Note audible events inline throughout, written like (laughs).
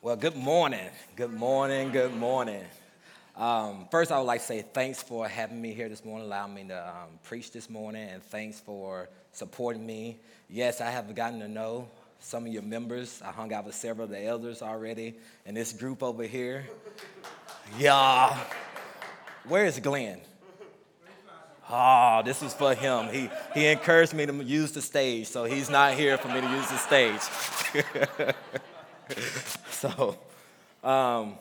Well, good morning. Good morning. Good morning. Um, first, I would like to say thanks for having me here this morning, allowing me to um, preach this morning, and thanks for supporting me. Yes, I have gotten to know some of your members. I hung out with several of the elders already, and this group over here. Yeah. Where is Glenn? Oh, this is for him. He, he encouraged me to use the stage, so he's not here for me to use the stage. (laughs) (laughs) so, um,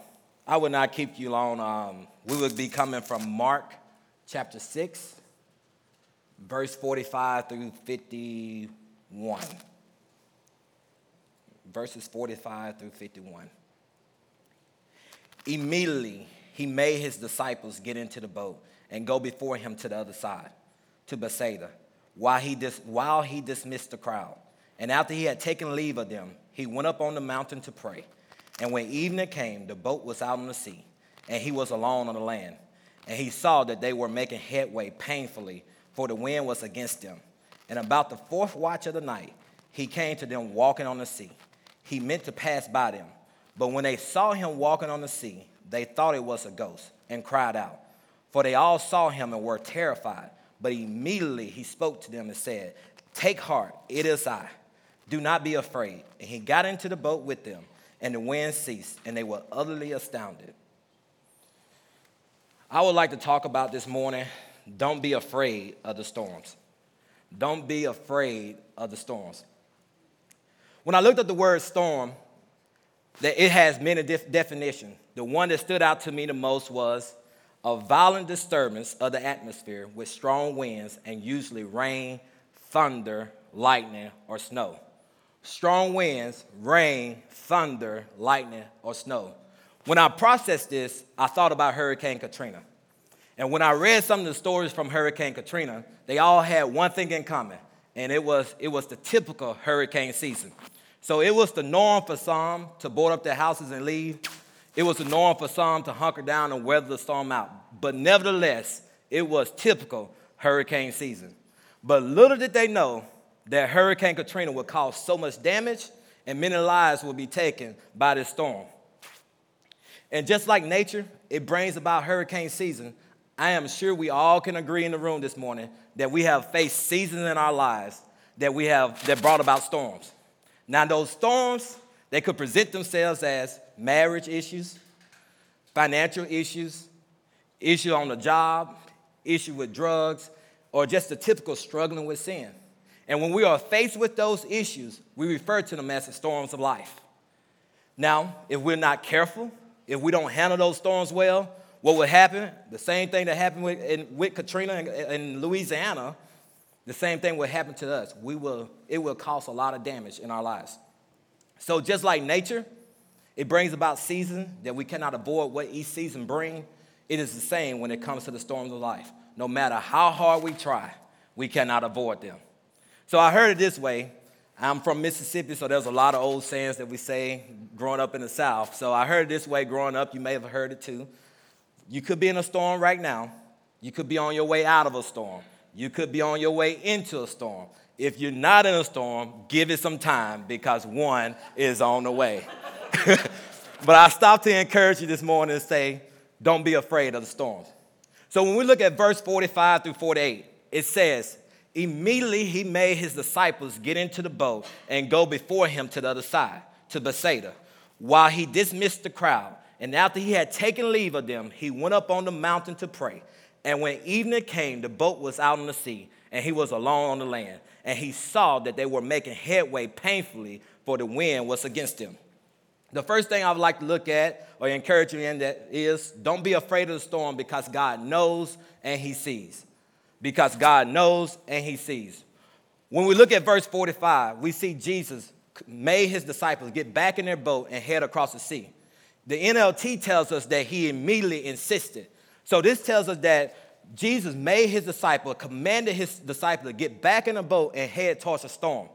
I would not keep you long. Um, we would be coming from Mark chapter 6, verse 45 through 51. Verses 45 through 51. Immediately, he made his disciples get into the boat and go before him to the other side, to Bethsaida, while he, dis- while he dismissed the crowd. And after he had taken leave of them, he went up on the mountain to pray. And when evening came, the boat was out on the sea, and he was alone on the land. And he saw that they were making headway painfully, for the wind was against them. And about the fourth watch of the night, he came to them walking on the sea. He meant to pass by them. But when they saw him walking on the sea, they thought it was a ghost and cried out. For they all saw him and were terrified. But immediately he spoke to them and said, Take heart, it is I. Do not be afraid. And he got into the boat with them, and the wind ceased, and they were utterly astounded. I would like to talk about this morning don't be afraid of the storms. Don't be afraid of the storms. When I looked at the word storm, that it has many def- definitions. The one that stood out to me the most was a violent disturbance of the atmosphere with strong winds and usually rain, thunder, lightning, or snow. Strong winds, rain, thunder, lightning, or snow. When I processed this, I thought about Hurricane Katrina. And when I read some of the stories from Hurricane Katrina, they all had one thing in common, and it was, it was the typical hurricane season. So it was the norm for some to board up their houses and leave. It was the norm for some to hunker down and weather the storm out. But nevertheless, it was typical hurricane season. But little did they know that Hurricane Katrina would cause so much damage and many lives would be taken by this storm. And just like nature, it brings about hurricane season. I am sure we all can agree in the room this morning that we have faced seasons in our lives that we have that brought about storms. Now, those storms, they could present themselves as marriage issues, financial issues, issue on the job, issue with drugs, or just the typical struggling with sin. And when we are faced with those issues, we refer to them as the storms of life. Now, if we're not careful, if we don't handle those storms well, what will happen? The same thing that happened with, in, with Katrina in, in Louisiana, the same thing will happen to us. We will, it will cause a lot of damage in our lives. So just like nature, it brings about season that we cannot avoid what each season brings. It is the same when it comes to the storms of life. No matter how hard we try, we cannot avoid them. So I heard it this way. I'm from Mississippi, so there's a lot of old sayings that we say growing up in the South. So I heard it this way growing up. You may have heard it too. You could be in a storm right now. You could be on your way out of a storm. You could be on your way into a storm. If you're not in a storm, give it some time because one is on the way. (laughs) but I stopped to encourage you this morning and say, don't be afraid of the storms. So when we look at verse 45 through 48, it says, Immediately he made his disciples get into the boat and go before him to the other side, to Bethsaida, while he dismissed the crowd. And after he had taken leave of them, he went up on the mountain to pray. And when evening came, the boat was out on the sea, and he was alone on the land. And he saw that they were making headway painfully, for the wind was against them. The first thing I would like to look at or encourage you in that is don't be afraid of the storm because God knows and he sees because God knows and he sees. When we look at verse 45, we see Jesus made his disciples get back in their boat and head across the sea. The NLT tells us that he immediately insisted. So this tells us that Jesus made his disciple, commanded his disciple to get back in the boat and head towards a storm.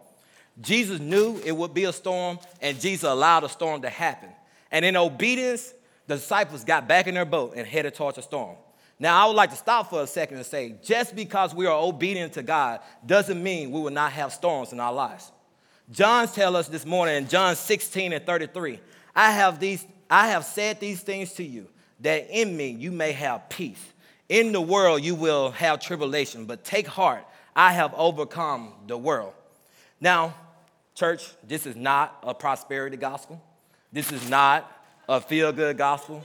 Jesus knew it would be a storm, and Jesus allowed a storm to happen. And in obedience, the disciples got back in their boat and headed towards a storm. Now, I would like to stop for a second and say just because we are obedient to God doesn't mean we will not have storms in our lives. John tells us this morning in John 16 and 33 I have these I have said these things to you that in me you may have peace. In the world you will have tribulation, but take heart, I have overcome the world. Now, church, this is not a prosperity gospel. This is not a feel good gospel.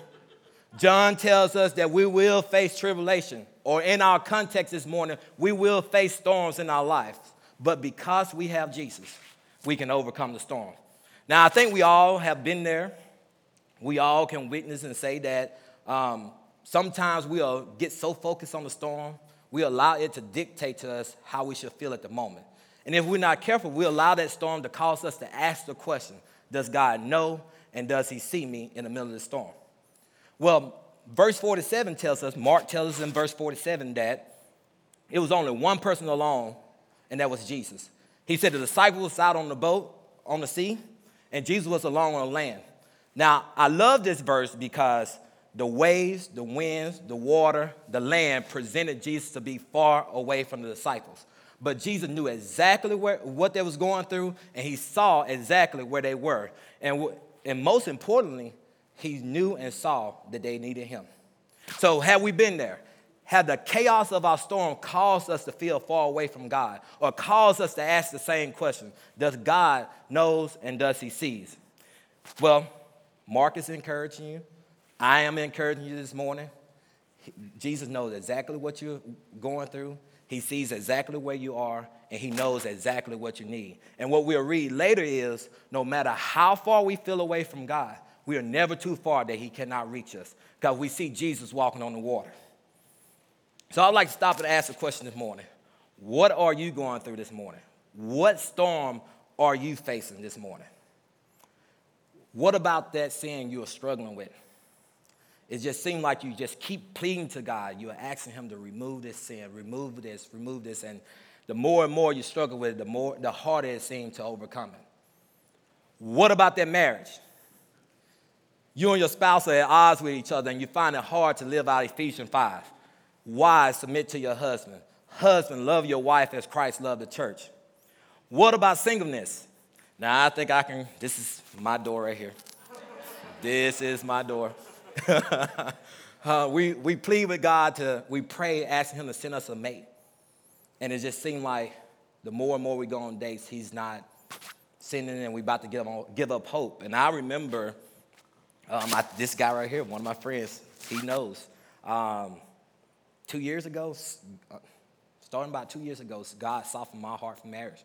John tells us that we will face tribulation, or in our context this morning, we will face storms in our lives. But because we have Jesus, we can overcome the storm. Now, I think we all have been there. We all can witness and say that um, sometimes we'll get so focused on the storm, we allow it to dictate to us how we should feel at the moment. And if we're not careful, we allow that storm to cause us to ask the question Does God know and does He see me in the middle of the storm? Well, verse 47 tells us, Mark tells us in verse 47 that it was only one person alone, and that was Jesus. He said the disciples was out on the boat on the sea, and Jesus was alone on the land. Now, I love this verse because the waves, the winds, the water, the land presented Jesus to be far away from the disciples. But Jesus knew exactly where, what they was going through, and he saw exactly where they were. And, and most importantly, he knew and saw that they needed him. So had we been there, had the chaos of our storm caused us to feel far away from God, or caused us to ask the same question, does God knows and does he sees? Well, Mark is encouraging you. I am encouraging you this morning. Jesus knows exactly what you're going through. He sees exactly where you are, and He knows exactly what you need. And what we'll read later is no matter how far we feel away from God, we are never too far that He cannot reach us because we see Jesus walking on the water. So I'd like to stop and ask a question this morning What are you going through this morning? What storm are you facing this morning? What about that sin you are struggling with? It just seems like you just keep pleading to God. You are asking Him to remove this sin, remove this, remove this. And the more and more you struggle with it, the, more, the harder it seems to overcome it. What about that marriage? You and your spouse are at odds with each other and you find it hard to live out Ephesians 5. Wives, submit to your husband. Husband, love your wife as Christ loved the church. What about singleness? Now, I think I can, this is my door right here. this is my door. (laughs) uh, we, we plead with God to, we pray, asking Him to send us a mate. And it just seemed like the more and more we go on dates, He's not sending and we about to give, on, give up hope. And I remember um, I, this guy right here, one of my friends, he knows. Um, two years ago, uh, starting about two years ago, God softened my heart for marriage.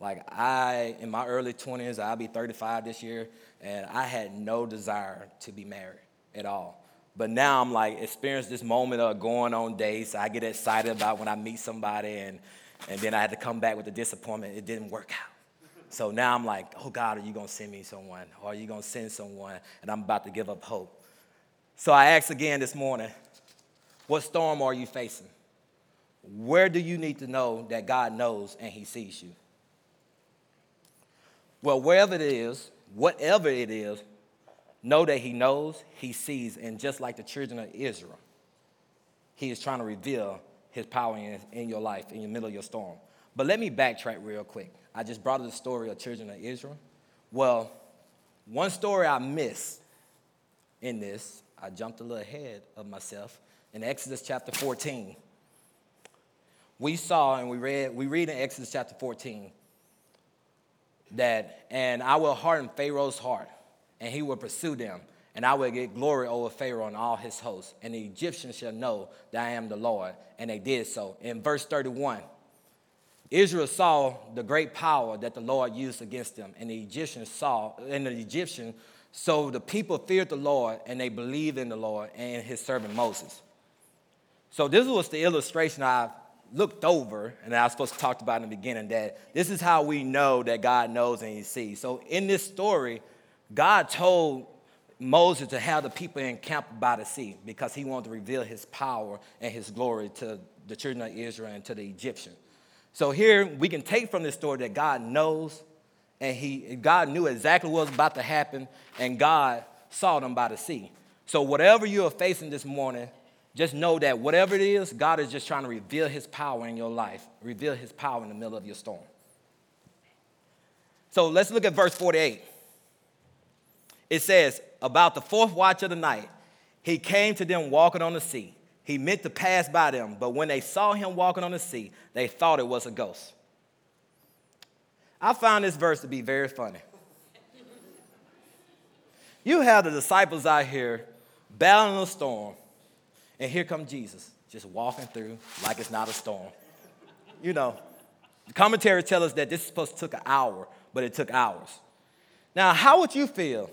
Like I, in my early 20s, I'll be 35 this year, and I had no desire to be married at all. But now I'm like, experience this moment of going on dates. I get excited about when I meet somebody, and, and then I had to come back with the disappointment. It didn't work out. So now I'm like, oh God, are you going to send me someone? Or are you going to send someone? And I'm about to give up hope. So I asked again this morning, what storm are you facing? Where do you need to know that God knows and He sees you? Well, wherever it is, whatever it is, know that He knows, He sees, and just like the children of Israel, He is trying to reveal His power in, in your life, in the middle of your storm. But let me backtrack real quick. I just brought up the story of children of Israel. Well, one story I missed in this, I jumped a little ahead of myself. In Exodus chapter 14, we saw and we read, we read in Exodus chapter 14 that, and I will harden Pharaoh's heart, and he will pursue them, and I will get glory over Pharaoh and all his hosts, and the Egyptians shall know that I am the Lord. And they did so. In verse 31, Israel saw the great power that the Lord used against them, and the Egyptians saw, and the Egyptians, so the people feared the Lord, and they believed in the Lord and his servant Moses. So this was the illustration I looked over, and I was supposed to talk about in the beginning, that this is how we know that God knows and He sees. So in this story, God told Moses to have the people encamp by the sea because he wanted to reveal his power and his glory to the children of Israel and to the Egyptians. So here we can take from this story that God knows and he God knew exactly what was about to happen and God saw them by the sea. So whatever you are facing this morning, just know that whatever it is, God is just trying to reveal his power in your life, reveal his power in the middle of your storm. So let's look at verse 48. it says, About the fourth watch of the night, he came to them walking on the sea. He meant to pass by them, but when they saw him walking on the sea, they thought it was a ghost. I found this verse to be very funny. You have the disciples out here battling a storm, and here comes Jesus just walking through like it's not a storm. You know, the commentary tells us that this is supposed to took an hour, but it took hours. Now, how would you feel?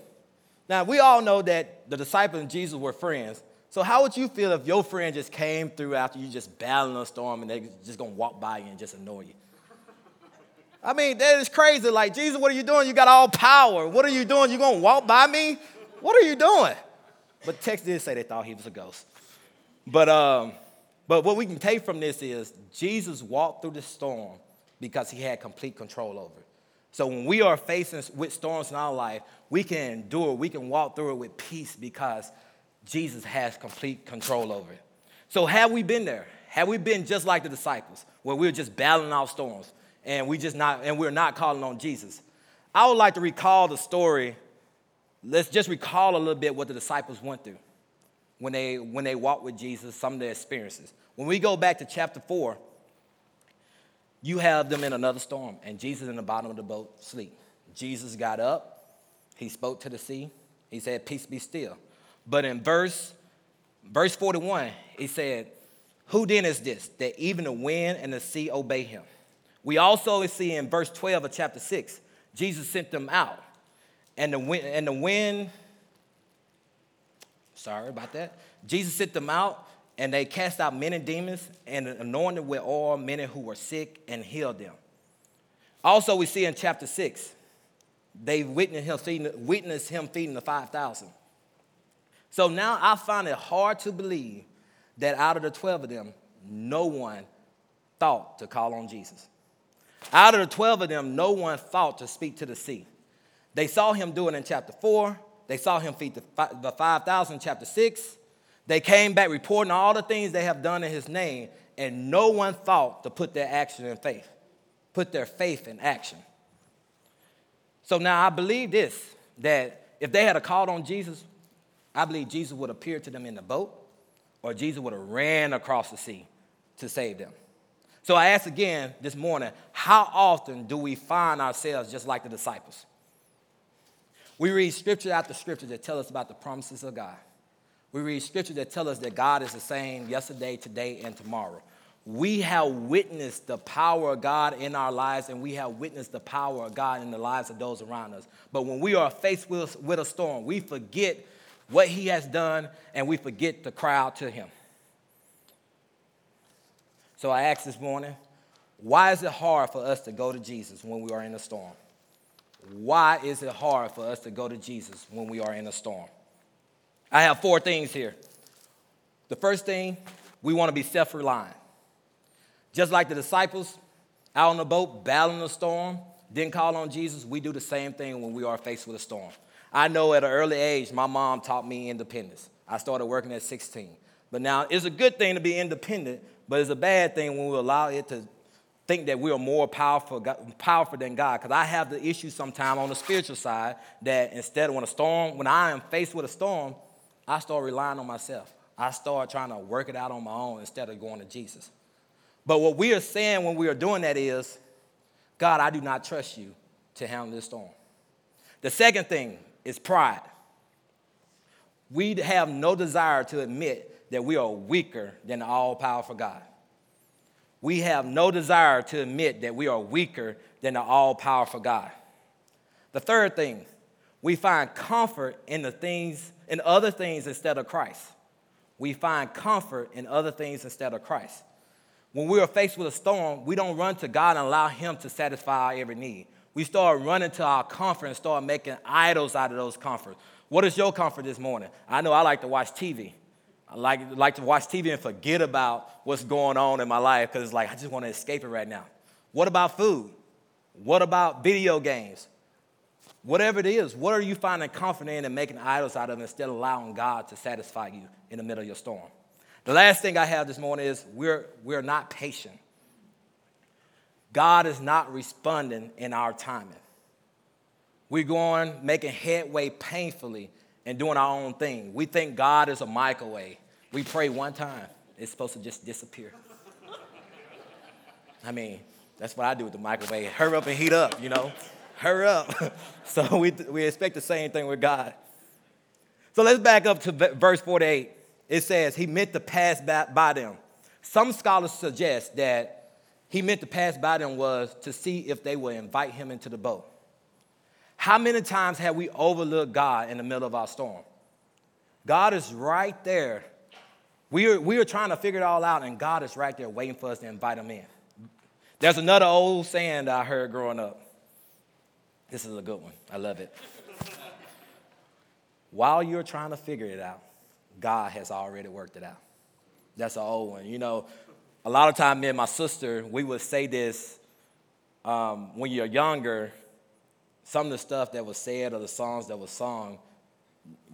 Now, we all know that the disciples and Jesus were friends. So, how would you feel if your friend just came through after you just battling a storm and they just gonna walk by you and just annoy you? I mean, that is crazy. Like, Jesus, what are you doing? You got all power. What are you doing? You gonna walk by me? What are you doing? But text did say they thought he was a ghost. But um, but what we can take from this is Jesus walked through the storm because he had complete control over it. So when we are facing with storms in our life, we can endure, we can walk through it with peace because Jesus has complete control over it. So have we been there? Have we been just like the disciples, where we we're just battling our storms and we just not and we're not calling on Jesus? I would like to recall the story. Let's just recall a little bit what the disciples went through when they when they walked with Jesus, some of their experiences. When we go back to chapter 4, you have them in another storm, and Jesus in the bottom of the boat sleep. Jesus got up, he spoke to the sea, he said, Peace be still. But in verse, verse 41, he said, Who then is this that even the wind and the sea obey him? We also see in verse 12 of chapter 6, Jesus sent them out, and the wind, and the wind sorry about that. Jesus sent them out, and they cast out many demons and anointed with oil many who were sick and healed them. Also, we see in chapter 6, they witnessed him feeding, witnessed him feeding the 5,000. So now I find it hard to believe that out of the 12 of them, no one thought to call on Jesus. Out of the 12 of them, no one thought to speak to the sea. They saw him do it in chapter 4. They saw him feed the 5,000 in chapter 6. They came back reporting all the things they have done in his name, and no one thought to put their action in faith, put their faith in action. So now I believe this that if they had called on Jesus, I believe Jesus would appear to them in the boat, or Jesus would have ran across the sea to save them. So I ask again this morning, how often do we find ourselves just like the disciples? We read scripture after scripture that tell us about the promises of God. We read scripture that tell us that God is the same yesterday, today, and tomorrow. We have witnessed the power of God in our lives, and we have witnessed the power of God in the lives of those around us. But when we are faced with, with a storm, we forget what He has done and we forget to cry out to Him. So I ask this morning, why is it hard for us to go to Jesus when we are in a storm? Why is it hard for us to go to Jesus when we are in a storm? I have four things here. The first thing, we want to be self reliant. Just like the disciples out on the boat battling a storm, didn't call on Jesus, we do the same thing when we are faced with a storm. I know at an early age, my mom taught me independence. I started working at 16. But now it's a good thing to be independent, but it's a bad thing when we allow it to think that we are more powerful, powerful than God. Because I have the issue sometimes on the spiritual side that instead of when a storm, when I am faced with a storm, I start relying on myself. I start trying to work it out on my own instead of going to Jesus. But what we are saying when we are doing that is, God, I do not trust you to handle this storm. The second thing is pride. We have no desire to admit that we are weaker than the all powerful God. We have no desire to admit that we are weaker than the all powerful God. The third thing, we find comfort in the things in other things instead of Christ. We find comfort in other things instead of Christ. When we are faced with a storm, we don't run to God and allow Him to satisfy our every need. We start running to our comfort and start making idols out of those comforts. What is your comfort this morning? I know I like to watch TV. I like, like to watch TV and forget about what's going on in my life because it's like I just want to escape it right now. What about food? What about video games? Whatever it is, what are you finding comfort in and making idols out of instead of allowing God to satisfy you in the middle of your storm? The last thing I have this morning is we're, we're not patient. God is not responding in our timing. We're going, making headway painfully and doing our own thing. We think God is a microwave. We pray one time, it's supposed to just disappear. I mean, that's what I do with the microwave. Hurry up and heat up, you know? Hurry up. (laughs) so we, we expect the same thing with God. So let's back up to verse 48. It says, He meant to pass by them. Some scholars suggest that he meant to pass by them was to see if they would invite him into the boat. How many times have we overlooked God in the middle of our storm? God is right there. We are, we are trying to figure it all out, and God is right there waiting for us to invite him in. There's another old saying that I heard growing up. This is a good one. I love it. (laughs) While you're trying to figure it out, God has already worked it out. That's an old one. You know, a lot of time, me and my sister, we would say this um, when you're younger. Some of the stuff that was said or the songs that was sung,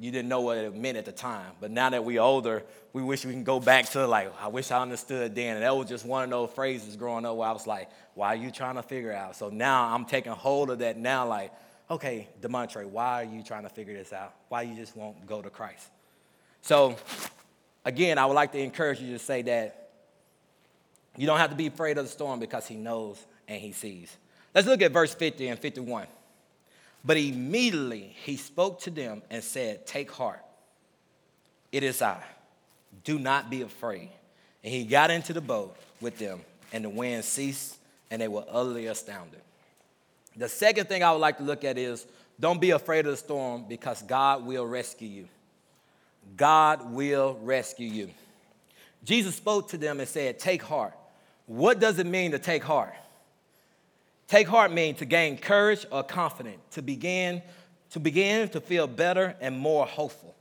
you didn't know what it meant at the time. But now that we're older, we wish we can go back to like, I wish I understood then. And that was just one of those phrases growing up where I was like, why are you trying to figure out? So now I'm taking hold of that now, like, okay, DeMontrey, why are you trying to figure this out? Why you just won't go to Christ? So again, I would like to encourage you to say that you don't have to be afraid of the storm because he knows and he sees. Let's look at verse 50 and 51. But immediately he spoke to them and said, Take heart, it is I. Do not be afraid. And he got into the boat with them, and the wind ceased, and they were utterly astounded. The second thing I would like to look at is don't be afraid of the storm because God will rescue you. God will rescue you. Jesus spoke to them and said, Take heart. What does it mean to take heart? Take heart means to gain courage or confidence, to begin, to begin to feel better and more hopeful.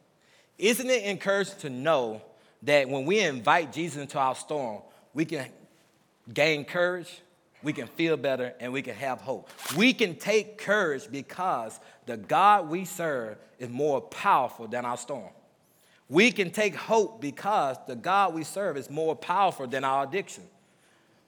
Isn't it encouraging to know that when we invite Jesus into our storm, we can gain courage, we can feel better, and we can have hope. We can take courage because the God we serve is more powerful than our storm. We can take hope because the God we serve is more powerful than our addiction.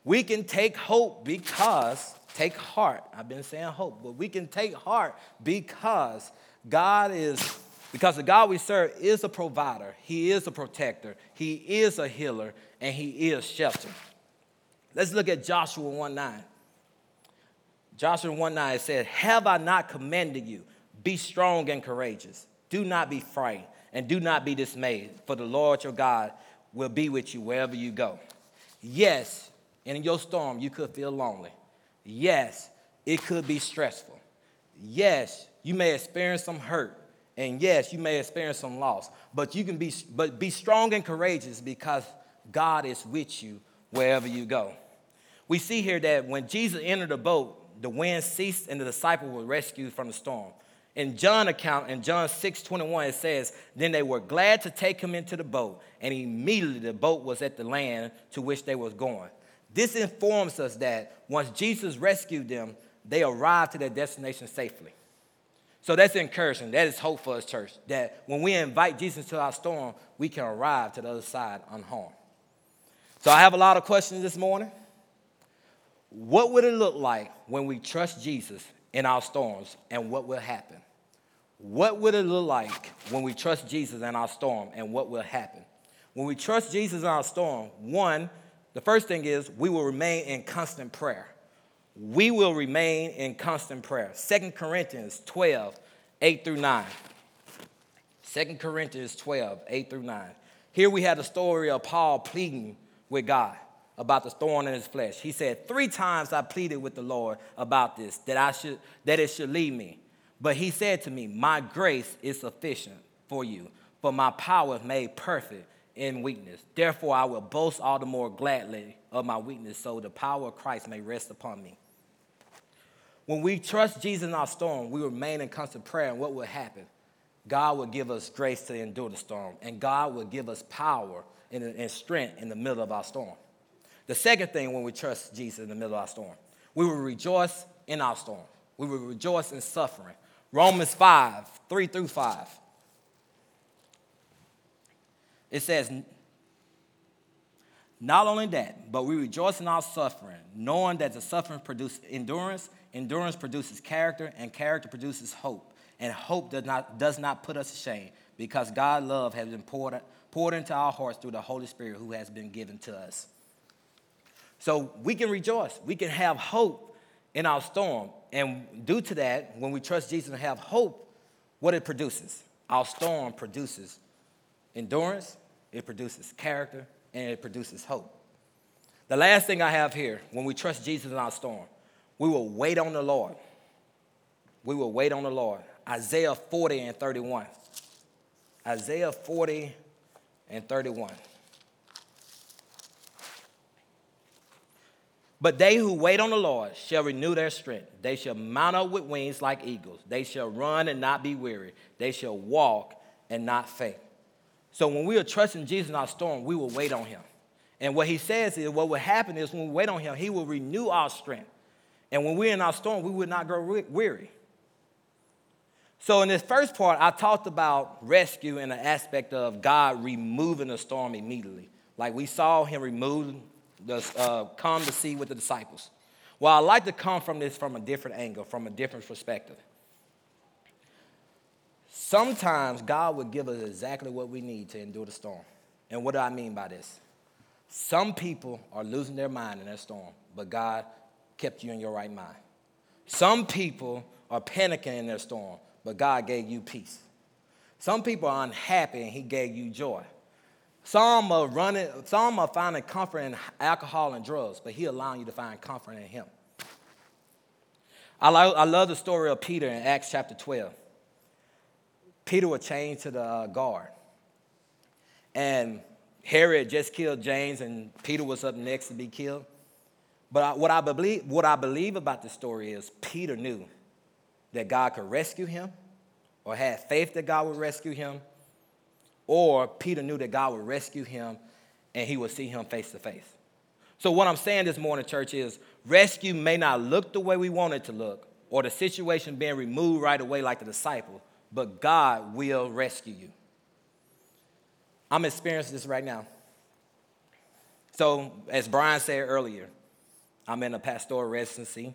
We can take hope because, take heart. I've been saying hope, but we can take heart because God is, because the God we serve is a provider, He is a protector, He is a healer, and He is shelter. Let's look at Joshua 1 9. Joshua 1 9 said, Have I not commanded you? Be strong and courageous. Do not be frightened and do not be dismayed, for the Lord your God will be with you wherever you go. Yes, in your storm, you could feel lonely. Yes, it could be stressful. Yes, you may experience some hurt. And yes, you may experience some loss. But you can be but be strong and courageous because God is with you wherever you go. We see here that when Jesus entered the boat, the wind ceased and the disciples were rescued from the storm. In John account, in John 6 21, it says, Then they were glad to take him into the boat, and immediately the boat was at the land to which they was going. This informs us that once Jesus rescued them, they arrived to their destination safely. So that's encouraging. That is hope for us, church, that when we invite Jesus to our storm, we can arrive to the other side unharmed. So I have a lot of questions this morning. What would it look like when we trust Jesus in our storms, and what will happen? What would it look like when we trust Jesus in our storm and what will happen? When we trust Jesus in our storm, one, the first thing is we will remain in constant prayer. We will remain in constant prayer. Second Corinthians 12, 8 through 9. 2 Corinthians 12, 8 through 9. Here we have the story of Paul pleading with God about the thorn in his flesh. He said, Three times I pleaded with the Lord about this, that I should that it should leave me. But he said to me, My grace is sufficient for you, for my power is made perfect in weakness. Therefore, I will boast all the more gladly of my weakness, so the power of Christ may rest upon me. When we trust Jesus in our storm, we remain in constant prayer, and what will happen? God will give us grace to endure the storm, and God will give us power and strength in the middle of our storm. The second thing when we trust Jesus in the middle of our storm, we will rejoice in our storm. We will rejoice in suffering. Romans 5, 3 through 5. It says, Not only that, but we rejoice in our suffering, knowing that the suffering produces endurance, Endurance produces character, and character produces hope. And hope does not, does not put us to shame because God's love has been poured, poured into our hearts through the Holy Spirit who has been given to us. So we can rejoice. We can have hope in our storm. And due to that, when we trust Jesus and have hope, what it produces? Our storm produces endurance, it produces character, and it produces hope. The last thing I have here, when we trust Jesus in our storm, we will wait on the Lord. We will wait on the Lord. Isaiah 40 and 31. Isaiah 40 and 31. But they who wait on the Lord shall renew their strength. They shall mount up with wings like eagles. They shall run and not be weary. They shall walk and not faint. So when we are trusting Jesus in our storm, we will wait on him. And what he says is what will happen is when we wait on him, he will renew our strength. And when we're in our storm, we will not grow weary. So in this first part, I talked about rescue in the aspect of God removing the storm immediately. Like we saw him remove the, uh, calm the sea with the disciples. Well, I like to come from this from a different angle, from a different perspective. Sometimes God will give us exactly what we need to endure the storm. And what do I mean by this? Some people are losing their mind in that storm, but God kept you in your right mind. Some people are panicking in their storm, but God gave you peace. Some people are unhappy and He gave you joy. Some are running, some are finding comfort in alcohol and drugs, but He allowing you to find comfort in Him. I, love, I love the story of Peter in Acts chapter 12. Peter was chained to the uh, guard. And Herod just killed James, and Peter was up next to be killed. But what, I believe, what I believe about the story is Peter knew that God could rescue him, or had faith that God would rescue him, or Peter knew that God would rescue him and he would see him face to face. So, what I'm saying this morning, church, is rescue may not look the way we want it to look, or the situation being removed right away like the disciple, but God will rescue you. I'm experiencing this right now. So, as Brian said earlier, I'm in a pastoral residency.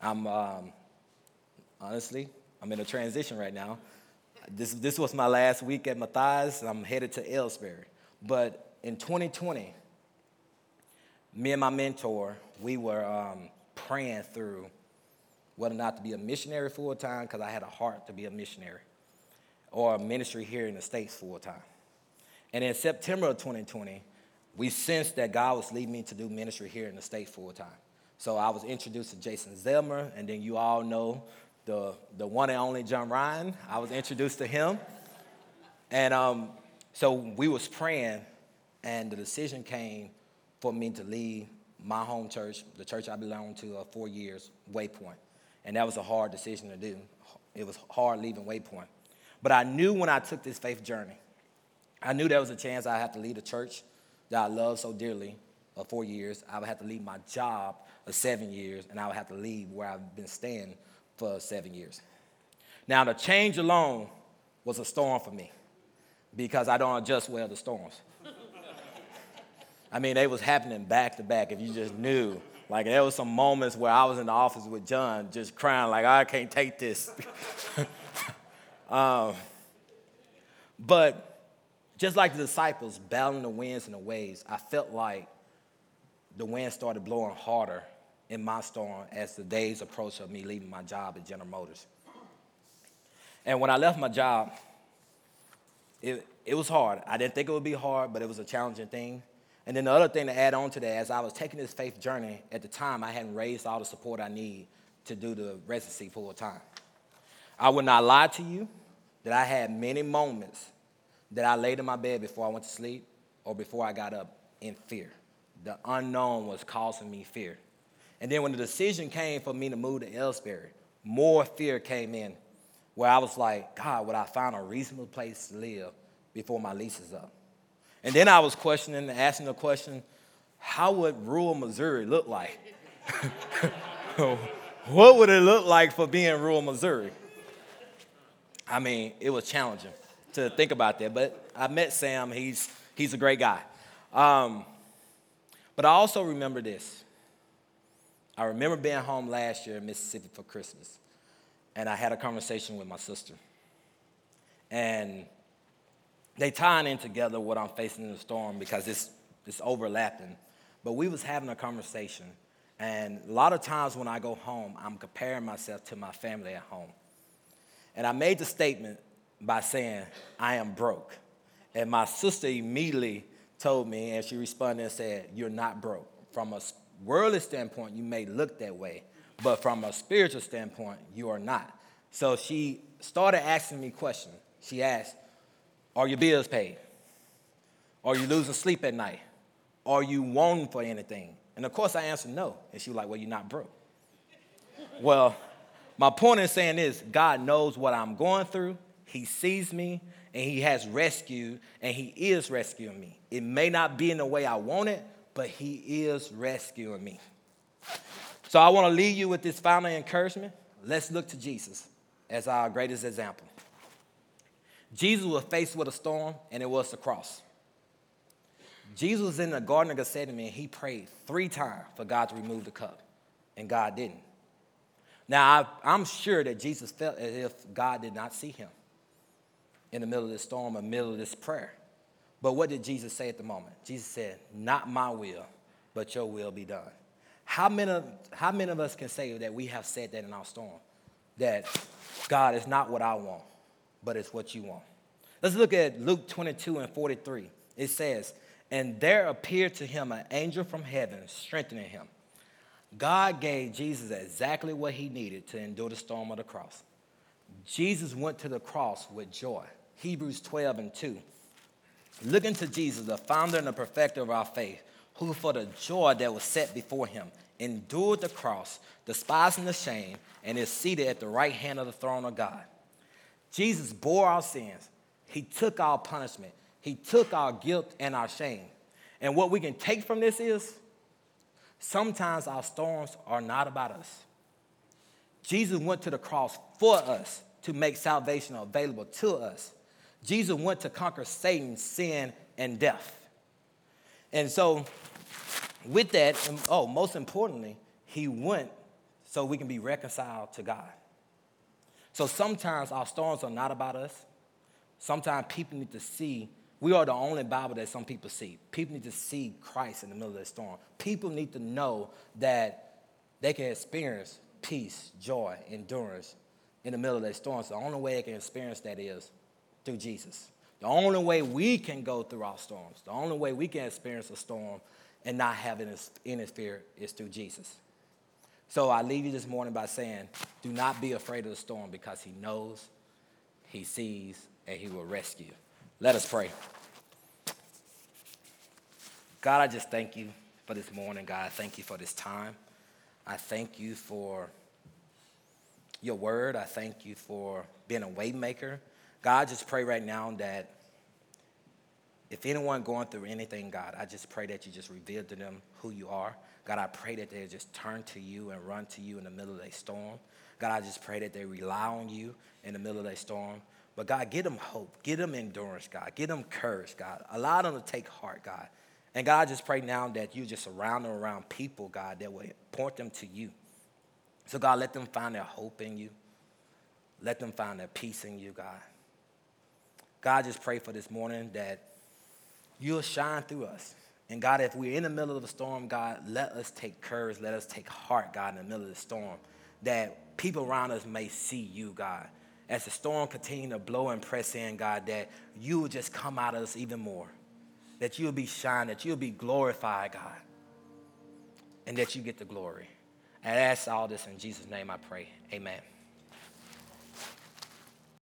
I'm, um, honestly, I'm in a transition right now. This, this was my last week at Matthias, I'm headed to Elsberry. But in 2020, me and my mentor, we were um, praying through whether or not to be a missionary full time, because I had a heart to be a missionary, or ministry here in the States full time. And in September of 2020, we sensed that God was leading me to do ministry here in the States full time. So I was introduced to Jason Zelmer, and then you all know the, the one and only John Ryan. I was introduced to him. And um, so we was praying, and the decision came for me to leave my home church, the church I belonged to uh, four years, Waypoint. And that was a hard decision to do. It was hard leaving Waypoint. But I knew when I took this faith journey, I knew there was a chance I'd have to leave a church that I love so dearly of four years. I would have to leave my job of seven years, and I would have to leave where I've been staying for seven years. Now, the change alone was a storm for me because I don't adjust well to storms. (laughs) I mean, they was happening back to back. If you just knew, like there was some moments where I was in the office with John, just crying like I can't take this. (laughs) um, but just like the disciples battling the winds and the waves, I felt like the wind started blowing harder in my storm as the days approached of me leaving my job at General Motors. And when I left my job, it, it was hard. I didn't think it would be hard, but it was a challenging thing. And then the other thing to add on to that, as I was taking this faith journey, at the time I hadn't raised all the support I need to do the residency full time. I would not lie to you that I had many moments that I laid in my bed before I went to sleep or before I got up in fear. The unknown was causing me fear. And then when the decision came for me to move to Elsberry, more fear came in where I was like, God, would I find a reasonable place to live before my lease is up? And then I was questioning, asking the question, how would rural Missouri look like? (laughs) what would it look like for being rural Missouri? I mean, it was challenging to think about that, but I met Sam. He's, he's a great guy. Um, but I also remember this I remember being home last year in Mississippi for Christmas, and I had a conversation with my sister. And they tying in together what I'm facing in the storm because it's, it's overlapping. But we was having a conversation, and a lot of times when I go home, I'm comparing myself to my family at home. And I made the statement by saying, I am broke. And my sister immediately told me, and she responded and said, You're not broke. From a worldly standpoint, you may look that way, but from a spiritual standpoint, you are not. So she started asking me questions. She asked, Are your bills paid? Are you losing sleep at night? Are you wanting for anything? And of course, I answered no. And she was like, Well, you're not broke. well, my point in saying is God knows what I'm going through, He sees me, and He has rescued, and He is rescuing me. It may not be in the way I want it, but He is rescuing me. So I want to leave you with this final encouragement. Let's look to Jesus as our greatest example. Jesus was faced with a storm, and it was the cross. Jesus was in the Garden of Gethsemane, and he prayed three times for God to remove the cup, and God didn't. Now, I, am sure that Jesus felt as if God did not see him in the middle of this storm, in the middle of this prayer. But what did Jesus say at the moment? Jesus said, Not my will, but your will be done. How many, of, how many of us can say that we have said that in our storm? That God is not what I want, but it's what you want. Let's look at Luke 22 and 43. It says, And there appeared to him an angel from heaven, strengthening him. God gave Jesus exactly what he needed to endure the storm of the cross. Jesus went to the cross with joy. Hebrews 12 and 2. Looking to Jesus, the founder and the perfecter of our faith, who for the joy that was set before him endured the cross, despising the shame, and is seated at the right hand of the throne of God. Jesus bore our sins. He took our punishment. He took our guilt and our shame. And what we can take from this is sometimes our storms are not about us. Jesus went to the cross for us to make salvation available to us. Jesus went to conquer Satan, sin, and death. And so, with that, oh, most importantly, he went so we can be reconciled to God. So sometimes our storms are not about us. Sometimes people need to see we are the only Bible that some people see. People need to see Christ in the middle of the storm. People need to know that they can experience peace, joy, endurance in the middle of their storms. The only way they can experience that is through Jesus. The only way we can go through our storms, the only way we can experience a storm and not have it any fear is through Jesus. So I leave you this morning by saying, do not be afraid of the storm because he knows, he sees, and he will rescue. Let us pray. God, I just thank you for this morning, God. I thank you for this time. I thank you for your word. I thank you for being a waymaker. God, I just pray right now that if anyone going through anything, God, I just pray that you just reveal to them who you are. God, I pray that they just turn to you and run to you in the middle of a storm. God, I just pray that they rely on you in the middle of a storm. But God, give them hope. Give them endurance, God. Give them courage, God. Allow them to take heart, God. And God, I just pray now that you just surround them around people, God, that will point them to you. So, God, let them find their hope in you. Let them find their peace in you, God. God, I just pray for this morning that you'll shine through us. And God, if we're in the middle of a storm, God, let us take courage. Let us take heart, God, in the middle of the storm. That people around us may see you, God as the storm continue to blow and press in, God, that you will just come out of us even more. That you'll be shined, that you'll be glorified, God. And that you get the glory. And I ask all this in Jesus' name I pray. Amen.